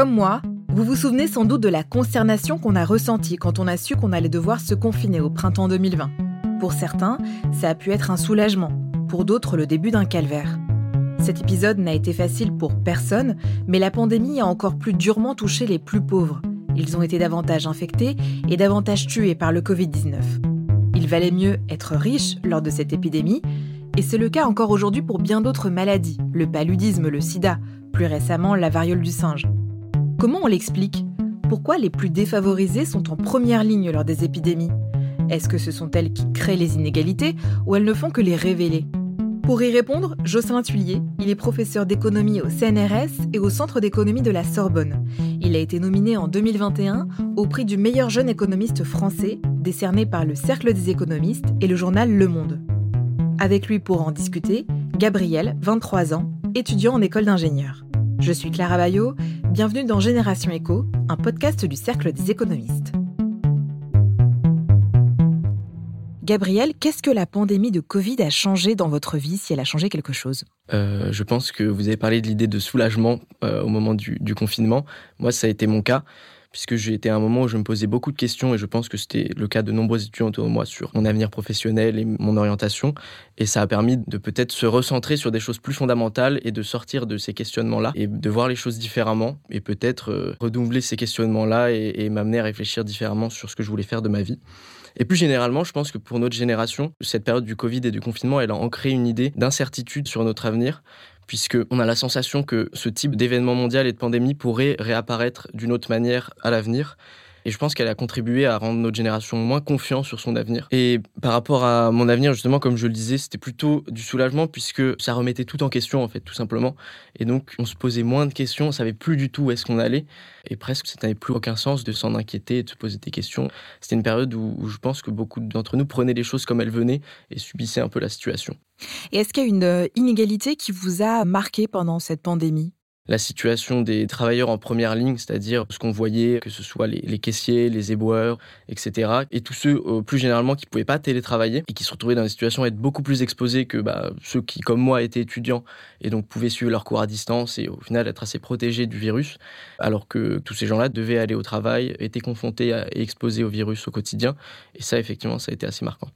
Comme moi, vous vous souvenez sans doute de la consternation qu'on a ressentie quand on a su qu'on allait devoir se confiner au printemps 2020. Pour certains, ça a pu être un soulagement, pour d'autres le début d'un calvaire. Cet épisode n'a été facile pour personne, mais la pandémie a encore plus durement touché les plus pauvres. Ils ont été davantage infectés et davantage tués par le Covid-19. Il valait mieux être riche lors de cette épidémie, et c'est le cas encore aujourd'hui pour bien d'autres maladies, le paludisme, le sida, plus récemment la variole du singe. Comment on l'explique? Pourquoi les plus défavorisés sont en première ligne lors des épidémies? Est-ce que ce sont elles qui créent les inégalités ou elles ne font que les révéler? Pour y répondre, Jocelyn Tuillier, il est professeur d'économie au CNRS et au Centre d'économie de la Sorbonne. Il a été nominé en 2021 au prix du meilleur jeune économiste français, décerné par le Cercle des économistes et le journal Le Monde. Avec lui pour en discuter, Gabriel, 23 ans, étudiant en école d'ingénieur. Je suis Clara Bayot, bienvenue dans Génération Éco, un podcast du Cercle des économistes. Gabriel, qu'est-ce que la pandémie de Covid a changé dans votre vie, si elle a changé quelque chose? Euh, Je pense que vous avez parlé de l'idée de soulagement euh, au moment du, du, confinement. Moi, ça a été mon cas puisque j'ai été à un moment où je me posais beaucoup de questions et je pense que c'était le cas de nombreux étudiants autour de moi sur mon avenir professionnel et mon orientation. Et ça a permis de peut-être se recentrer sur des choses plus fondamentales et de sortir de ces questionnements-là et de voir les choses différemment et peut-être euh, redoubler ces questionnements-là et, et m'amener à réfléchir différemment sur ce que je voulais faire de ma vie. Et plus généralement, je pense que pour notre génération, cette période du Covid et du confinement, elle a ancré une idée d'incertitude sur notre avenir, puisqu'on a la sensation que ce type d'événement mondial et de pandémie pourrait réapparaître d'une autre manière à l'avenir. Et je pense qu'elle a contribué à rendre notre génération moins confiante sur son avenir. Et par rapport à mon avenir, justement, comme je le disais, c'était plutôt du soulagement puisque ça remettait tout en question, en fait, tout simplement. Et donc, on se posait moins de questions, on savait plus du tout où est-ce qu'on allait. Et presque, ça n'avait plus aucun sens de s'en inquiéter et de se poser des questions. C'était une période où, où je pense que beaucoup d'entre nous prenaient les choses comme elles venaient et subissaient un peu la situation. Et est-ce qu'il y a une euh, inégalité qui vous a marqué pendant cette pandémie? La situation des travailleurs en première ligne, c'est-à-dire ce qu'on voyait, que ce soit les, caissiers, les éboueurs, etc. Et tous ceux, euh, plus généralement, qui ne pouvaient pas télétravailler et qui se retrouvaient dans des situations à être beaucoup plus exposés que bah, ceux qui, comme moi, étaient étudiants et donc pouvaient suivre leurs cours à distance et au final être assez protégés du virus, alors que tous ces gens-là devaient aller au travail, étaient confrontés à, et exposés au virus au quotidien. Et ça, effectivement, ça a été assez marquant.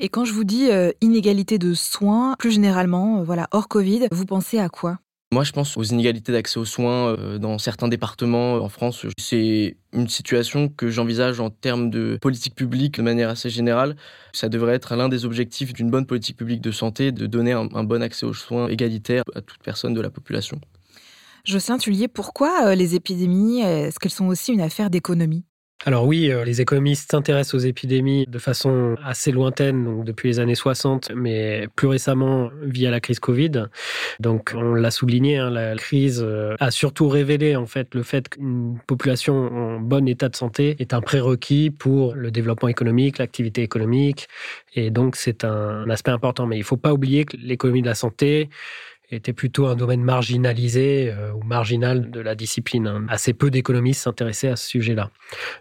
Et quand je vous dis euh, inégalité de soins, plus généralement, euh, voilà, hors Covid, vous pensez à quoi? Moi, je pense aux inégalités d'accès aux soins euh, dans certains départements en France. C'est une situation que j'envisage en termes de politique publique de manière assez générale. Ça devrait être l'un des objectifs d'une bonne politique publique de santé, de donner un, bon accès aux soins égalitaire à toute personne de la population. Jocelyn Tullier, pourquoi euh, les épidémies, est-ce qu'elles sont aussi une affaire d'économie? Alors oui, euh, les économistes s'intéressent aux épidémies de façon assez lointaine, donc depuis les années 60, mais plus récemment via la crise Covid. Donc on l'a souligné, hein, la crise euh, a surtout révélé en fait le fait qu'une population en bon état de santé est un prérequis pour le développement économique, l'activité économique, et donc c'est un aspect important. Mais il ne faut pas oublier que l'économie de la santé était plutôt un domaine marginalisé euh, ou marginal de la discipline. Assez peu d'économistes s'intéressaient à ce sujet-là.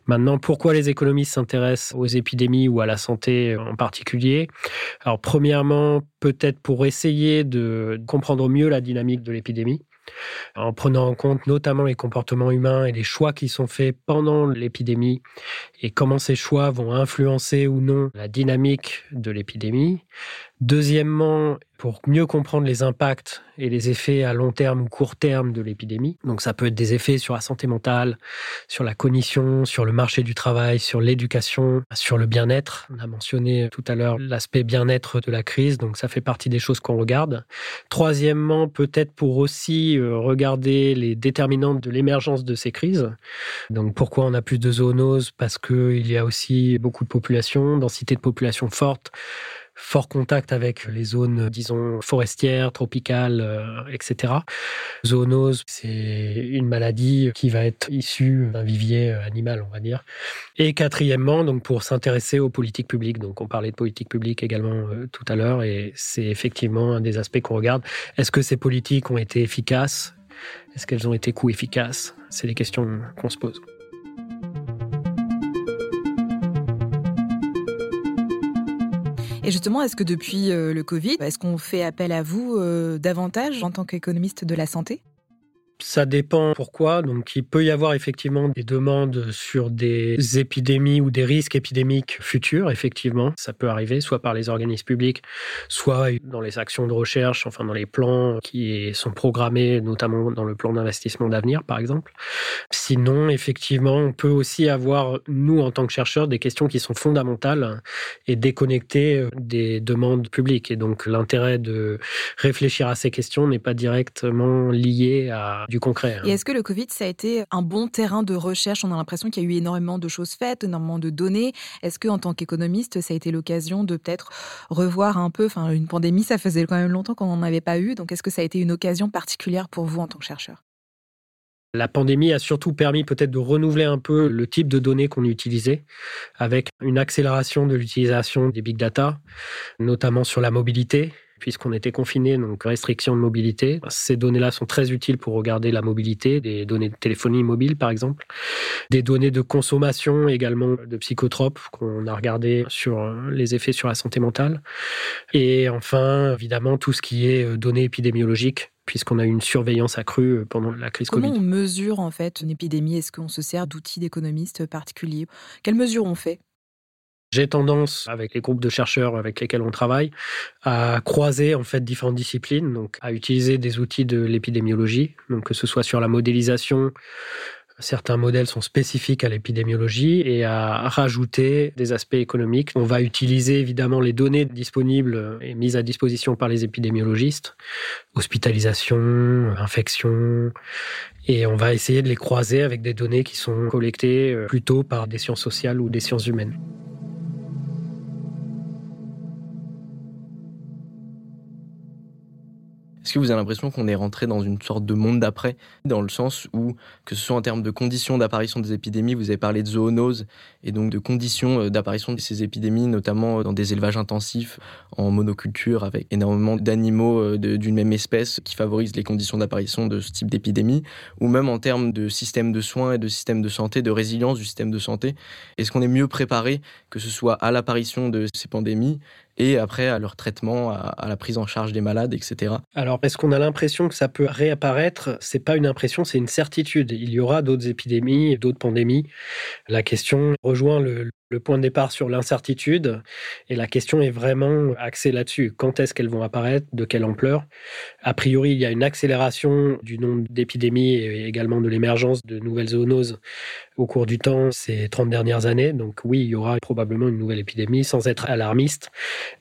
Maintenant, pourquoi les économistes s'intéressent aux épidémies ou à la santé en particulier? Alors, premièrement, peut-être pour essayer de comprendre mieux la dynamique de l'épidémie en prenant en compte notamment les comportements humains et les choix qui sont faits pendant l'épidémie et comment ces choix vont influencer ou non la dynamique de l'épidémie. Deuxièmement, pour mieux comprendre les impacts et les effets à long terme ou court terme de l'épidémie. Donc ça peut être des effets sur la santé mentale, sur la cognition, sur le marché du travail, sur l'éducation, sur le bien-être. On a mentionné tout à l'heure l'aspect bien-être de la crise, donc ça fait partie des choses qu'on regarde. Troisièmement, peut-être pour aussi euh, regarder les déterminantes de l'émergence de ces crises. Donc pourquoi on a plus de zoonoses? Parce qu'il y a aussi beaucoup de population, densité de population forte fort contact avec les zones, disons, forestières, tropicales, euh, etc. Zoonose, c'est une maladie qui va être issue d'un vivier euh, animal, on va dire. Et quatrièmement, donc pour s'intéresser aux politiques publiques. Donc on parlait de politique publique également euh, tout à l'heure, et c'est effectivement un des aspects qu'on regarde. Est-ce que ces politiques ont été efficaces? Est-ce qu'elles ont été coûts efficaces? C'est les questions qu'on se pose. Et justement, est-ce que depuis euh, le Covid, est-ce qu'on fait appel à vous euh, davantage en tant qu'économiste de la santé? Ça dépend pourquoi. Donc, il peut y avoir effectivement des demandes sur des épidémies ou des risques épidémiques futurs, effectivement. Ça peut arriver, soit par les organismes publics, soit dans les actions de recherche, enfin dans les plans qui sont programmés, notamment dans le plan d'investissement d'avenir, par exemple. Sinon, effectivement, on peut aussi avoir, nous, en tant que chercheurs, des questions qui sont fondamentales et déconnectées des demandes publiques. Et donc, l'intérêt de réfléchir à ces questions n'est pas directement lié à du concret. Hein. Et est-ce que le Covid, ça a été un bon terrain de recherche? On a l'impression qu'il y a eu énormément de choses faites, énormément de données. Est-ce que, en tant qu'économiste, ça a été l'occasion de peut-être revoir un peu, enfin, une pandémie, ça faisait quand même longtemps qu'on n'en avait pas eu. Donc, est-ce que ça a été une occasion particulière pour vous en tant que chercheur? La pandémie a surtout permis peut-être de renouveler un peu le type de données qu'on utilisait, avec une accélération de l'utilisation des big data, notamment sur la mobilité, puisqu'on était confiné, donc restriction de mobilité. Ces données-là sont très utiles pour regarder la mobilité, des données de téléphonie mobile par exemple, des données de consommation également de psychotropes qu'on a regardé sur les effets sur la santé mentale. Et enfin, évidemment, tout ce qui est euh, données épidémiologiques puisqu'on a eu une surveillance accrue euh, pendant la crise Comment Covid. Comment on mesure en fait une épidémie? Est-ce qu'on se sert d'outils d'économistes particuliers? Quelles mesures on fait? J'ai tendance, avec les groupes de chercheurs avec lesquels on travaille, à croiser en fait différentes disciplines, donc à utiliser des outils de l'épidémiologie, donc que ce soit sur la modélisation, certains modèles sont spécifiques à l'épidémiologie et à rajouter des aspects économiques. On va utiliser évidemment les données disponibles et mises à disposition par les épidémiologistes, hospitalisation, infection, et on va essayer de les croiser avec des données qui sont collectées euh, plutôt par des sciences sociales ou des sciences humaines. Est-ce que vous avez l'impression qu'on est rentré dans une sorte de monde d'après, dans le sens où, que ce soit en termes de conditions d'apparition des épidémies, vous avez parlé de zoonose, et donc de conditions euh, d'apparition de ces épidémies, notamment euh, dans des élevages intensifs, en monoculture, avec énormément d'animaux euh, d'une même espèce qui favorisent les conditions d'apparition de ce type d'épidémie, ou même en termes de système de soins et de système de santé, de résilience du système de santé. Est-ce qu'on est mieux préparé, que ce soit à l'apparition de ces pandémies et après à leur traitement, à, la prise en charge des malades, etc. Alors, est-ce qu'on a l'impression que ça peut réapparaître? C'est pas une impression, c'est une certitude. Il y aura d'autres épidémies, d'autres pandémies. La question rejoint le, le point de départ sur l'incertitude et la question est vraiment axée là-dessus. Quand est-ce qu'elles vont apparaître? De quelle ampleur? A priori, il y a une accélération du nombre d'épidémies et également de l'émergence de nouvelles zoonoses au cours du temps ces 30 dernières années. Donc oui, il y aura probablement une nouvelle épidémie sans être alarmiste.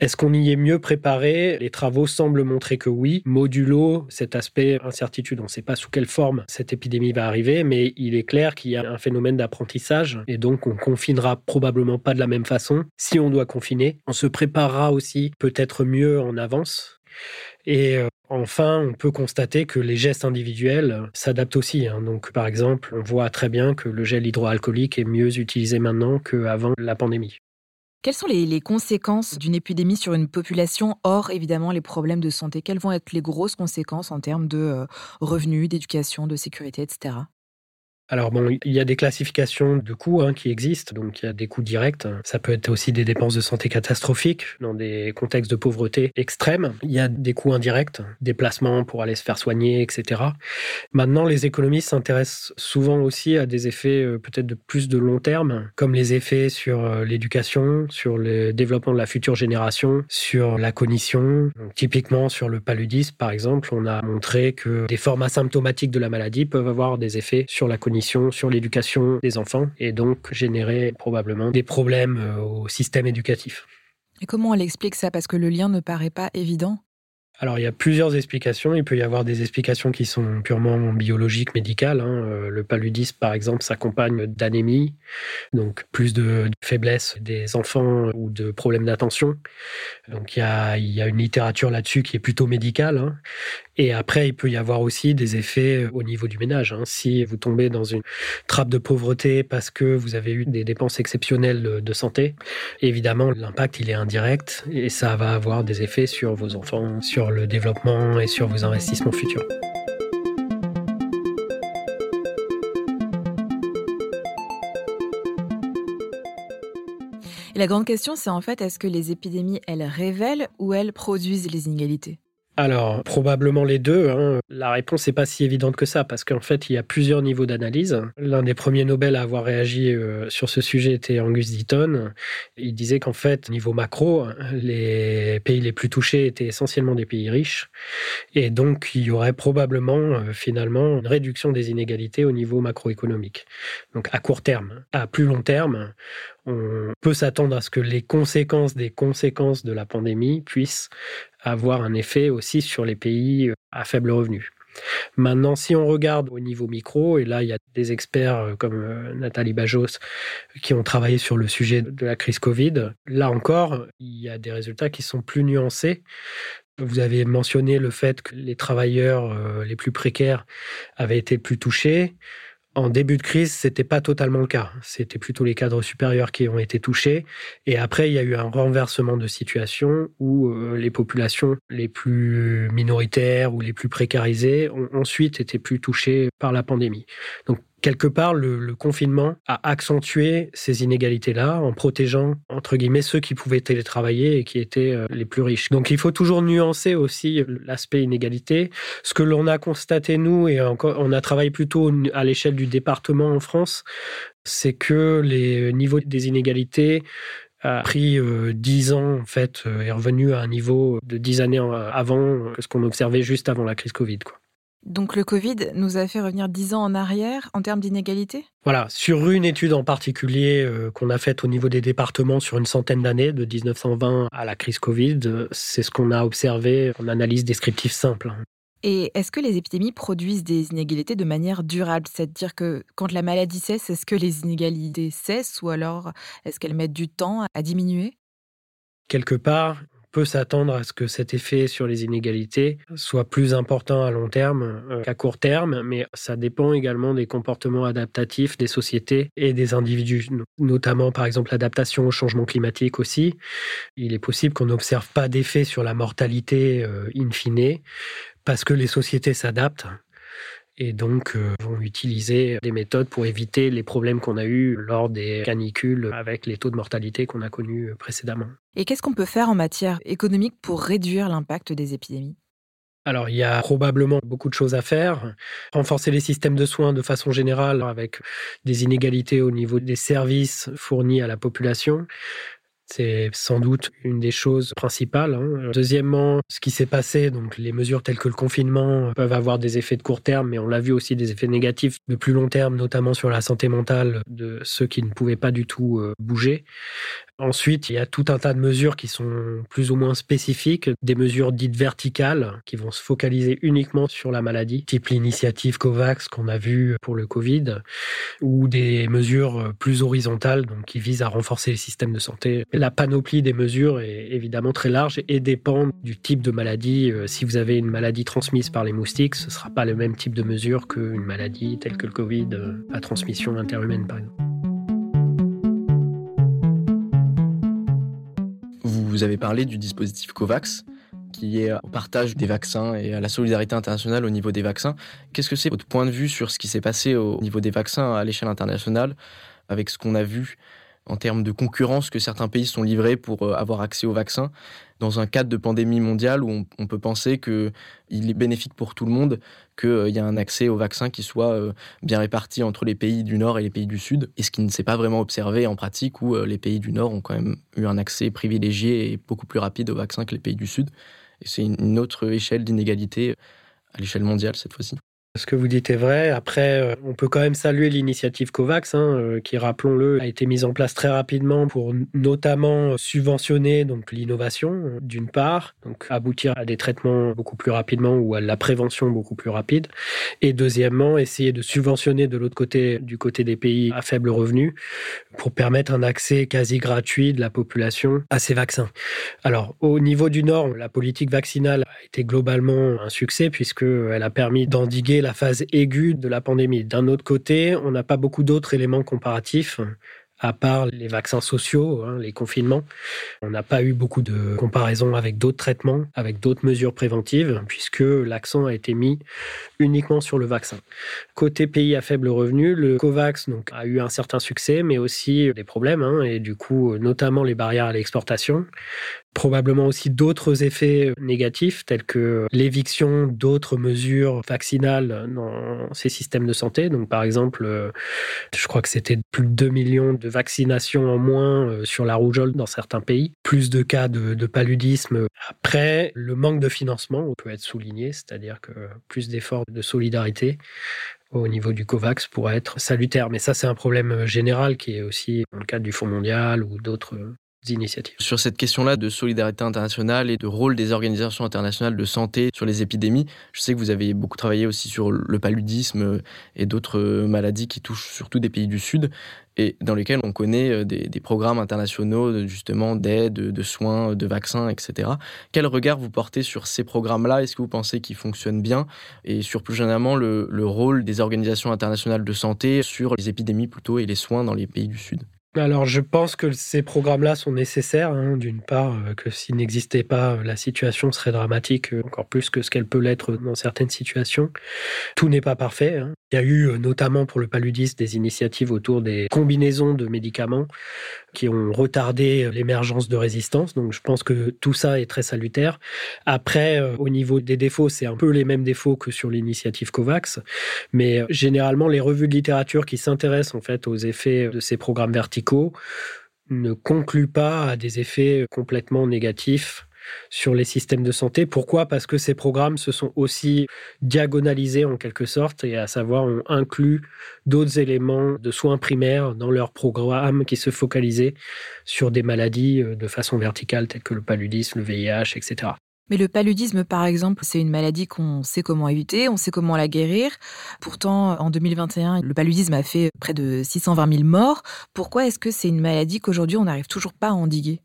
Est-ce qu'on y est mieux préparé? Les travaux semblent montrer que oui, modulo cet aspect incertitude. On ne sait pas sous quelle forme cette épidémie va arriver, mais il est clair qu'il y a un phénomène d'apprentissage et donc on confinera probablement pas de la même façon. Si on doit confiner, on se préparera aussi peut-être mieux en avance. Et euh, enfin, on peut constater que les gestes individuels s'adaptent aussi. Hein. Donc, par exemple, on voit très bien que le gel hydroalcoolique est mieux utilisé maintenant qu'avant la pandémie. Quelles sont les, les conséquences d'une épidémie sur une population, hors évidemment les problèmes de santé? Quelles vont être les grosses conséquences en termes de euh, revenus, d'éducation, de sécurité, etc. Alors bon, il y a des classifications de coûts hein, qui existent, donc il y a des coûts directs. Ça peut être aussi des dépenses de santé catastrophiques dans des contextes de pauvreté extrême. Il y a des coûts indirects, déplacements pour aller se faire soigner, etc. Maintenant, les économistes s'intéressent souvent aussi à des effets euh, peut-être de plus de long terme, comme les effets sur euh, l'éducation, sur le développement de la future génération, sur la cognition. typiquement sur le paludisme, par exemple, on a montré que des formes asymptomatiques de la maladie peuvent avoir des effets sur la cognition sur l'éducation des enfants et donc générer probablement des problèmes euh, au système éducatif. Et comment elle explique ça? Parce que le lien ne paraît pas évident. Alors, il y a plusieurs explications. Il peut y avoir des explications qui sont purement biologiques, médicales. Hein. Euh, le paludisme, par exemple, s'accompagne d'anémie, donc plus de faiblesse des enfants ou de problèmes d'attention. Donc, il y, a, une littérature là-dessus qui est plutôt médicale. Hein. Et après, il peut y avoir aussi des effets au niveau du ménage. Hein. Si vous tombez dans une trappe de pauvreté parce que vous avez eu des dépenses exceptionnelles de santé, évidemment, l'impact, il est indirect et ça va avoir des effets sur vos enfants, sur le développement et sur vos investissements futurs. la grande question, c'est en fait, est-ce que les épidémies, elles révèlent ou elles produisent les inégalités? Alors, probablement les deux. Hein. La réponse n'est pas si évidente que ça, parce qu'en fait, il y a plusieurs niveaux d'analyse. L'un des premiers Nobel à avoir réagi euh, sur ce sujet était Angus Deaton. Il disait qu'en fait, niveau macro, les pays les plus touchés étaient essentiellement des pays riches. Et donc, il y aurait probablement, euh, finalement, une réduction des inégalités au niveau macroéconomique. Donc, à court terme. À plus long terme, on peut s'attendre à ce que les conséquences des conséquences de la pandémie puissent avoir un effet aussi sur les pays euh, à faible revenu. Maintenant, si on regarde au niveau micro, et là, il y a des experts euh, comme euh, Nathalie Bajos qui ont travaillé sur le sujet de la crise Covid, là encore, il y a des résultats qui sont plus nuancés. Vous avez mentionné le fait que les travailleurs les plus précaires avaient été plus touchés. En début de crise, c'était pas totalement le cas. C'était plutôt les cadres supérieurs qui ont été touchés. Et après, il y a eu un renversement de situation où euh, les populations les plus minoritaires ou les plus précarisées ont ensuite été plus touchées par la pandémie. Quelque part, le, confinement a accentué ces inégalités-là en protégeant, entre guillemets, ceux qui pouvaient télétravailler et qui étaient euh, les plus riches. Donc il faut toujours nuancer aussi l'aspect inégalité. Ce que l'on a constaté, nous, et encore, on a travaillé plutôt à l'échelle du département en France, c'est que les niveaux des inégalités a pris euh, dix ans, en fait, euh, est revenu à un niveau de dix années avant ce qu'on observait juste avant la crise Covid. Donc le Covid nous a fait revenir dix ans en arrière en termes d'inégalité Voilà, sur une étude en particulier euh, qu'on a faite au niveau des départements sur une centaine d'années, de 1920 à la crise Covid, c'est ce qu'on a observé en analyse descriptive simple. Et est-ce que les épidémies produisent des inégalités de manière durable? C'est-à-dire que quand la maladie cesse, est-ce que les inégalités cessent ou alors est-ce qu'elles mettent du temps à diminuer? Quelque part, peut s'attendre à ce que cet effet sur les inégalités soit plus important à long terme euh, qu'à court terme, mais ça dépend également des comportements adaptatifs des sociétés et des individus, notamment par exemple l'adaptation au changement climatique aussi. Il est possible qu'on n'observe pas d'effet sur la mortalité euh, in fine parce que les sociétés s'adaptent et donc euh, vont utiliser des méthodes pour éviter les problèmes qu'on a eus lors des canicules avec les taux de mortalité qu'on a connus euh, précédemment. Et qu'est-ce qu'on peut faire en matière économique pour réduire l'impact des épidémies? Alors, il y a probablement beaucoup de choses à faire. Renforcer les systèmes de soins de façon générale avec des inégalités au niveau des services fournis à la population. C'est sans doute une des choses principales. Hein. Deuxièmement, ce qui s'est passé, donc les mesures telles que le confinement peuvent avoir des effets de court terme, mais on l'a vu aussi des effets négatifs de plus long terme, notamment sur la santé mentale de ceux qui ne pouvaient pas du tout euh, bouger. Ensuite, il y a tout un tas de mesures qui sont plus ou moins spécifiques, des mesures dites verticales qui vont se focaliser uniquement sur la maladie, type l'initiative COVAX qu'on a vu pour le Covid, ou des mesures plus horizontales donc qui visent à renforcer les systèmes de santé. La panoplie des mesures est évidemment très large et dépend du type de maladie. Euh, si vous avez une maladie transmise par les moustiques, ce ne sera pas le même type de mesure qu'une maladie telle que le Covid euh, à transmission interhumaine par exemple. Vous avez parlé du dispositif COVAX, qui est au partage des vaccins et à la solidarité internationale au niveau des vaccins. Qu'est-ce que c'est votre point de vue sur ce qui s'est passé au niveau des vaccins à l'échelle internationale, avec ce qu'on a vu en termes de concurrence que certains pays sont livrés pour euh, avoir accès aux vaccins dans un cadre de pandémie mondiale où on, peut penser qu'il est bénéfique pour tout le monde, qu'il euh, y a un accès aux vaccins qui soit euh, bien réparti entre les pays du Nord et les pays du Sud, et ce qui ne s'est pas vraiment observé en pratique où les pays du Nord ont quand même eu un accès privilégié et beaucoup plus rapide aux vaccins que les pays du Sud. Et c'est une autre échelle d'inégalité à l'échelle mondiale cette fois-ci. Ce que vous dites est vrai. Après, euh, on peut quand même saluer l'initiative COVAX, hein, euh, qui, rappelons-le, a été mise en place très rapidement pour notamment subventionner donc l'innovation, d'une part, donc aboutir à des traitements beaucoup plus rapidement ou à la prévention beaucoup plus rapide, et deuxièmement, essayer de subventionner de l'autre côté, du côté des pays à faible revenu, pour permettre un accès quasi gratuit de la population à ces vaccins. Alors, au niveau du Nord, la politique vaccinale a été globalement un succès puisqu'elle a permis d'endiguer la phase aiguë de la pandémie. D'un autre côté, on n'a pas beaucoup d'autres éléments comparatifs à part les vaccins sociaux, hein, les confinements. On n'a pas eu beaucoup de comparaisons avec d'autres traitements, avec d'autres mesures préventives, puisque l'accent a été mis uniquement sur le vaccin. Côté pays à faible revenu, le COVAX a eu un certain succès, mais aussi des problèmes, hein, et du coup, notamment les barrières à l'exportation. Probablement aussi d'autres effets négatifs tels que l'éviction d'autres mesures vaccinales dans ces systèmes de santé. Donc par exemple, je crois que c'était plus de 2 millions de vaccinations en moins sur la rougeole dans certains pays, plus de cas de, de paludisme. Après, le manque de financement peut être souligné, c'est-à-dire que plus d'efforts de solidarité au niveau du COVAX pourrait être salutaire. Mais ça, c'est un problème général qui est aussi dans le cadre du Fonds mondial ou d'autres Sur cette question-là de solidarité internationale et de rôle des organisations internationales de santé sur les épidémies, je sais que vous avez beaucoup travaillé aussi sur le paludisme et d'autres maladies qui touchent surtout des pays du Sud et dans lesquels on connaît euh, des, programmes internationaux justement d'aide, de soins, de vaccins, etc. Quel regard vous portez sur ces programmes-là? Est-ce que vous pensez qu'ils fonctionnent bien? Et sur plus généralement le, le rôle des organisations internationales de santé sur les épidémies plutôt et les soins dans les pays du Sud? Alors, je pense que ces programmes-là sont nécessaires. Hein, d'une part, euh, que s'ils n'existaient pas, euh, la situation serait dramatique, euh, encore plus que ce qu'elle peut l'être dans certaines situations. Tout n'est pas parfait. Hein. Il y a eu, notamment pour le paludisme, des initiatives autour des combinaisons de médicaments qui ont retardé l'émergence de résistance. Donc, je pense que tout ça est très salutaire. Après, au niveau des défauts, c'est un peu les mêmes défauts que sur l'initiative COVAX. Mais généralement, les revues de littérature qui s'intéressent en fait aux effets de ces programmes verticaux ne conclut pas à des effets complètement négatifs sur les systèmes de santé. Pourquoi? Parce que ces programmes se sont aussi diagonalisés en quelque sorte, et à savoir ont inclus d'autres éléments de soins primaires dans leurs programmes qui se focalisaient sur des maladies euh, de façon verticale telles que le paludisme, le VIH, etc. Mais le paludisme, par exemple, c'est une maladie qu'on sait comment éviter, on sait comment la guérir. Pourtant, en 2021, le paludisme a fait près de 620 000 morts. Pourquoi est-ce que c'est une maladie qu'aujourd'hui on n'arrive toujours pas à endiguer?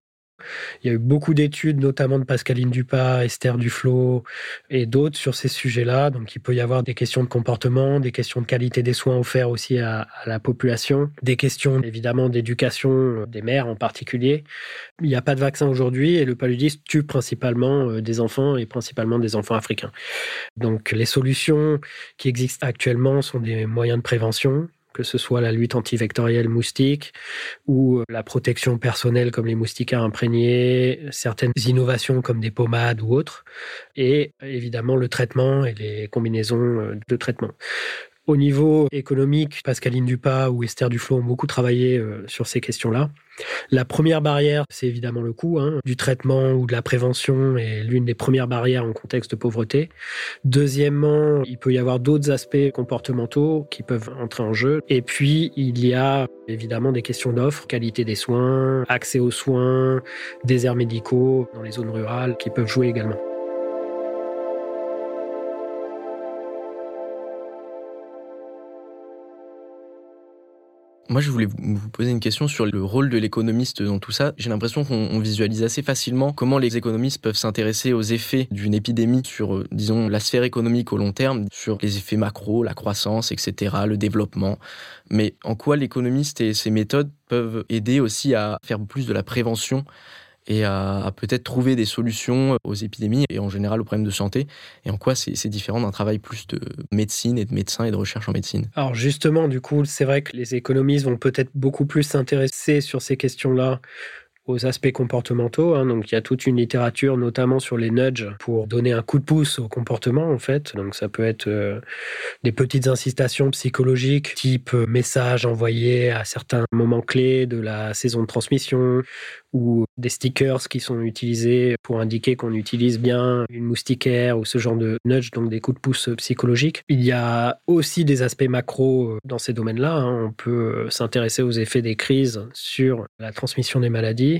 Il y a eu beaucoup d'études, notamment de Pascaline Dupas, Esther Duflo et d'autres sur ces sujets-là. Donc, il peut y avoir des questions de comportement, des questions de qualité des soins offerts aussi à, la population, des questions évidemment d'éducation euh, des mères en particulier. Il n'y a pas de vaccin aujourd'hui et le paludisme tue principalement euh, des enfants et principalement des enfants africains. Donc, les solutions qui existent actuellement sont des moyens de prévention, que ce soit la lutte antivectorielle moustique ou euh, la protection personnelle comme les moustiquaires imprégnés, certaines innovations comme des pommades ou autres, et évidemment le traitement et les combinaisons euh, de traitement. Au niveau économique, Pascaline Dupas ou Esther Duflo ont beaucoup travaillé euh, sur ces questions-là. La première barrière, c'est évidemment le coût hein, du traitement ou de la prévention est l'une des premières barrières en contexte de pauvreté. Deuxièmement, il peut y avoir d'autres aspects comportementaux qui peuvent entrer en jeu. Et puis, il y a évidemment des questions d'offres, qualité des soins, accès aux soins, déserts médicaux dans les zones rurales qui peuvent jouer également. Moi, je voulais vous poser une question sur le rôle de l'économiste dans tout ça. J'ai l'impression qu'on visualise assez facilement comment les économistes peuvent s'intéresser aux effets d'une épidémie sur, euh, disons, la sphère économique au long terme, sur les effets macro, la croissance, etc., le développement. Mais en quoi l'économiste et ses méthodes peuvent aider aussi à faire plus de la prévention et à, peut-être trouver des solutions aux épidémies et en général aux problèmes de santé et en quoi c'est différent d'un travail plus de médecine et de médecin et de recherche en médecine? Alors justement, du coup, c'est vrai que les économistes vont peut-être beaucoup plus s'intéresser sur ces questions-là aux aspects comportementaux. Hein. Donc, il y a toute une littérature, notamment sur les nudges, pour donner un coup de pouce au comportement, en fait. Donc, ça peut être euh, des petites incitations psychologiques, type euh, message envoyé à certains moments clés de la saison de transmission, ou des stickers qui sont utilisés pour indiquer qu'on utilise bien une moustiquaire ou ce genre de nudge, donc des coups de pouce psychologiques. Il y a aussi des aspects macro euh, dans ces domaines-là. Hein. On peut s'intéresser aux effets des crises sur la transmission des maladies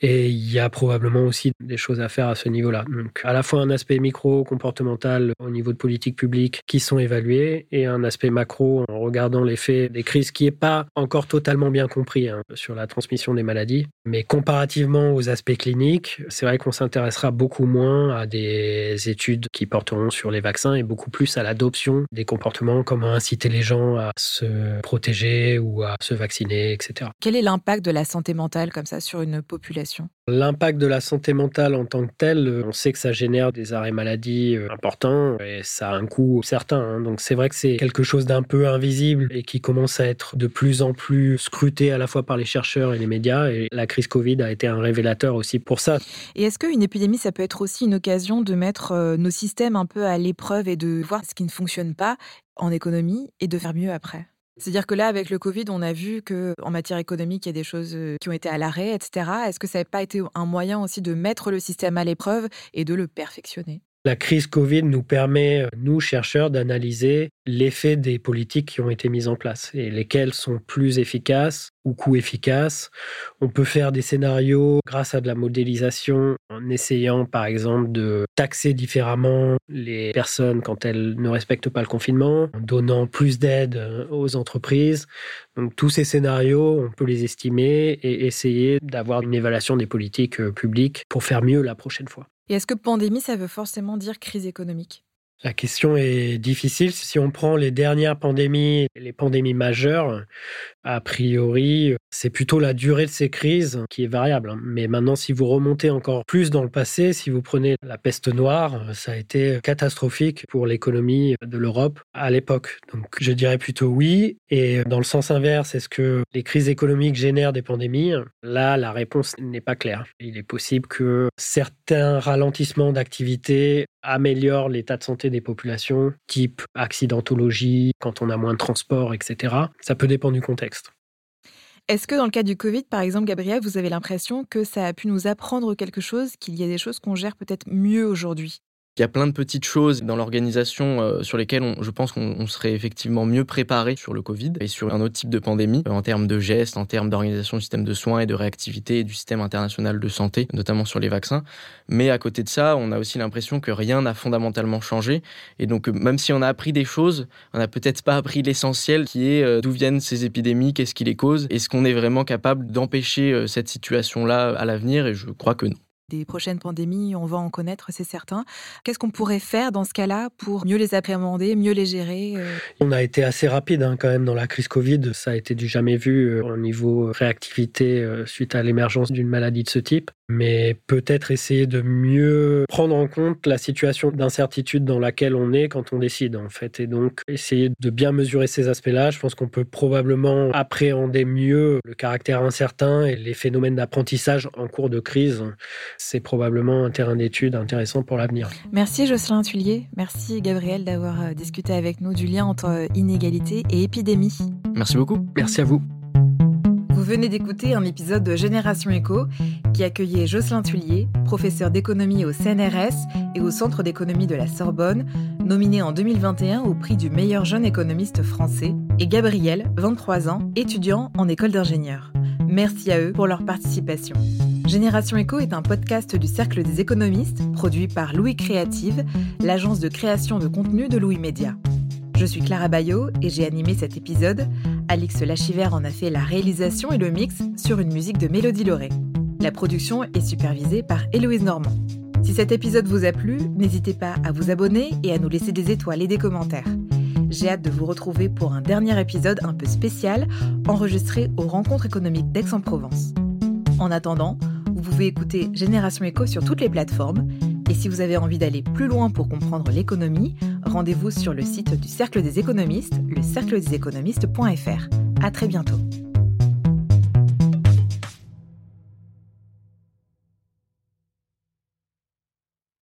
et il y a probablement aussi des choses à faire à ce niveau-là. Donc, à la fois un aspect micro-comportemental au niveau de politique publique qui sont évalués et un aspect macro en regardant l'effet des crises qui n'est pas encore totalement bien compris hein, sur la transmission des maladies. Mais comparativement aux aspects cliniques, c'est vrai qu'on s'intéressera beaucoup moins à des études qui porteront sur les vaccins et beaucoup plus à l'adoption des comportements, comment inciter les gens à se protéger ou à se vacciner, etc. Quel est l'impact de la santé mentale comme ça sur sur une population L'impact de la santé mentale en tant que tel, euh, on sait que ça génère des arrêts maladie euh, importants et ça a un coût certain. Hein. Donc c'est vrai que c'est quelque chose d'un peu invisible et qui commence à être de plus en plus scruté à la fois par les chercheurs et les médias. Et la crise Covid a été un révélateur aussi pour ça. Et est-ce qu'une épidémie, ça peut être aussi une occasion de mettre euh, nos systèmes un peu à l'épreuve et de voir ce qui ne fonctionne pas en économie et de faire mieux après? C'est-à-dire que là, avec le Covid, on a vu qu'en matière économique, il y a des choses euh, qui ont été à l'arrêt, etc. Est-ce que ça n'a pas été un moyen aussi de mettre le système à l'épreuve et de le perfectionner? La crise Covid nous permet, euh, nous, chercheurs, d'analyser l'effet des politiques qui ont été mises en place et lesquelles sont plus efficaces ou coût efficaces. On peut faire des scénarios grâce à de la modélisation en essayant, par exemple, de taxer différemment les personnes quand elles ne respectent pas le confinement, en donnant plus d'aide euh, aux entreprises. Donc tous ces scénarios, on peut les estimer et essayer d'avoir une évaluation des politiques euh, publiques pour faire mieux la prochaine fois. Est-ce que pandémie, ça veut forcément dire crise économique? La question est difficile. Si on prend les dernières pandémies, les pandémies majeures, a priori, c'est plutôt la durée de ces crises qui est variable. Mais maintenant, si vous remontez encore plus dans le passé, si vous prenez la peste noire, ça a été catastrophique pour l'économie de l'Europe à l'époque. Donc, je dirais plutôt oui. Et dans le sens inverse, est-ce que les crises économiques génèrent des pandémies? Là, la réponse n'est pas claire. Il est possible que certains ralentissements d'activité améliorent l'état de santé des populations, type accidentologie, quand on a moins de transport, etc. Ça peut dépendre du contexte. Est-ce que dans le cas du Covid, par exemple, Gabriel, vous avez l'impression que ça a pu nous apprendre quelque chose, qu'il y a des choses qu'on gère peut-être mieux aujourd'hui? Il y a plein de petites choses dans l'organisation euh, sur lesquelles je pense qu'on serait effectivement mieux préparé sur le Covid et sur un autre type de pandémie euh, en termes de gestes, en termes d'organisation du système de soins et de réactivité du système international de santé, notamment sur les vaccins. Mais à côté de ça, on a aussi l'impression que rien n'a fondamentalement changé. Et donc, euh, même si on a appris des choses, on n'a peut-être pas appris l'essentiel qui est d'où viennent ces épidémies, qu'est-ce qui les cause, est-ce qu'on est vraiment capable d'empêcher cette situation-là à l'avenir? Et je crois que non des prochaines pandémies, on va en connaître, c'est certain. Qu'est-ce qu'on pourrait faire dans ce cas-là pour mieux les appréhender, mieux les gérer euh? On a été assez rapide hein, quand même dans la crise Covid. Ça a été du jamais vu euh, au niveau réactivité euh, suite à l'émergence d'une maladie de ce type mais peut-être essayer de mieux prendre en compte la situation d'incertitude dans laquelle on est quand on décide en fait et donc essayer de bien mesurer ces aspects-là. Je pense qu'on peut probablement appréhender mieux le caractère incertain et les phénomènes d'apprentissage en cours de crise. C'est probablement un terrain d'étude intéressant pour l'avenir. Merci Jocelyn Tullier, merci Gabriel d'avoir euh, discuté avec nous du lien entre euh, inégalité et épidémie. Merci beaucoup. Merci à vous. Vous venez d'écouter un épisode de Génération Éco qui accueillait Jocelyn Tullier, professeur d'économie au CNRS et au Centre d'économie de la Sorbonne, nominé en 2021 au prix du meilleur jeune économiste français, et Gabriel, 23 ans, étudiant en école d'ingénieur. Merci à eux pour leur participation. Génération Éco est un podcast du Cercle des économistes produit par Louis Créative, l'agence de création de contenu de Louis Média. Je suis Clara Bayot et j'ai animé cet épisode. Alix Lachiver en a fait la réalisation et le mix sur une musique de Mélodie Lauré. La production est supervisée par Héloïse Normand. Si cet épisode vous a plu, n'hésitez pas à vous abonner et à nous laisser des étoiles et des commentaires. J'ai hâte de vous retrouver pour un dernier épisode un peu spécial, enregistré aux rencontres économiques d'Aix-en-Provence. En attendant, vous pouvez écouter Génération Éco sur toutes les plateformes et si vous avez envie d'aller plus loin pour comprendre l'économie, rendez-vous sur le site du Cercle des économistes, le cercledeséconomistes.fr. À très bientôt.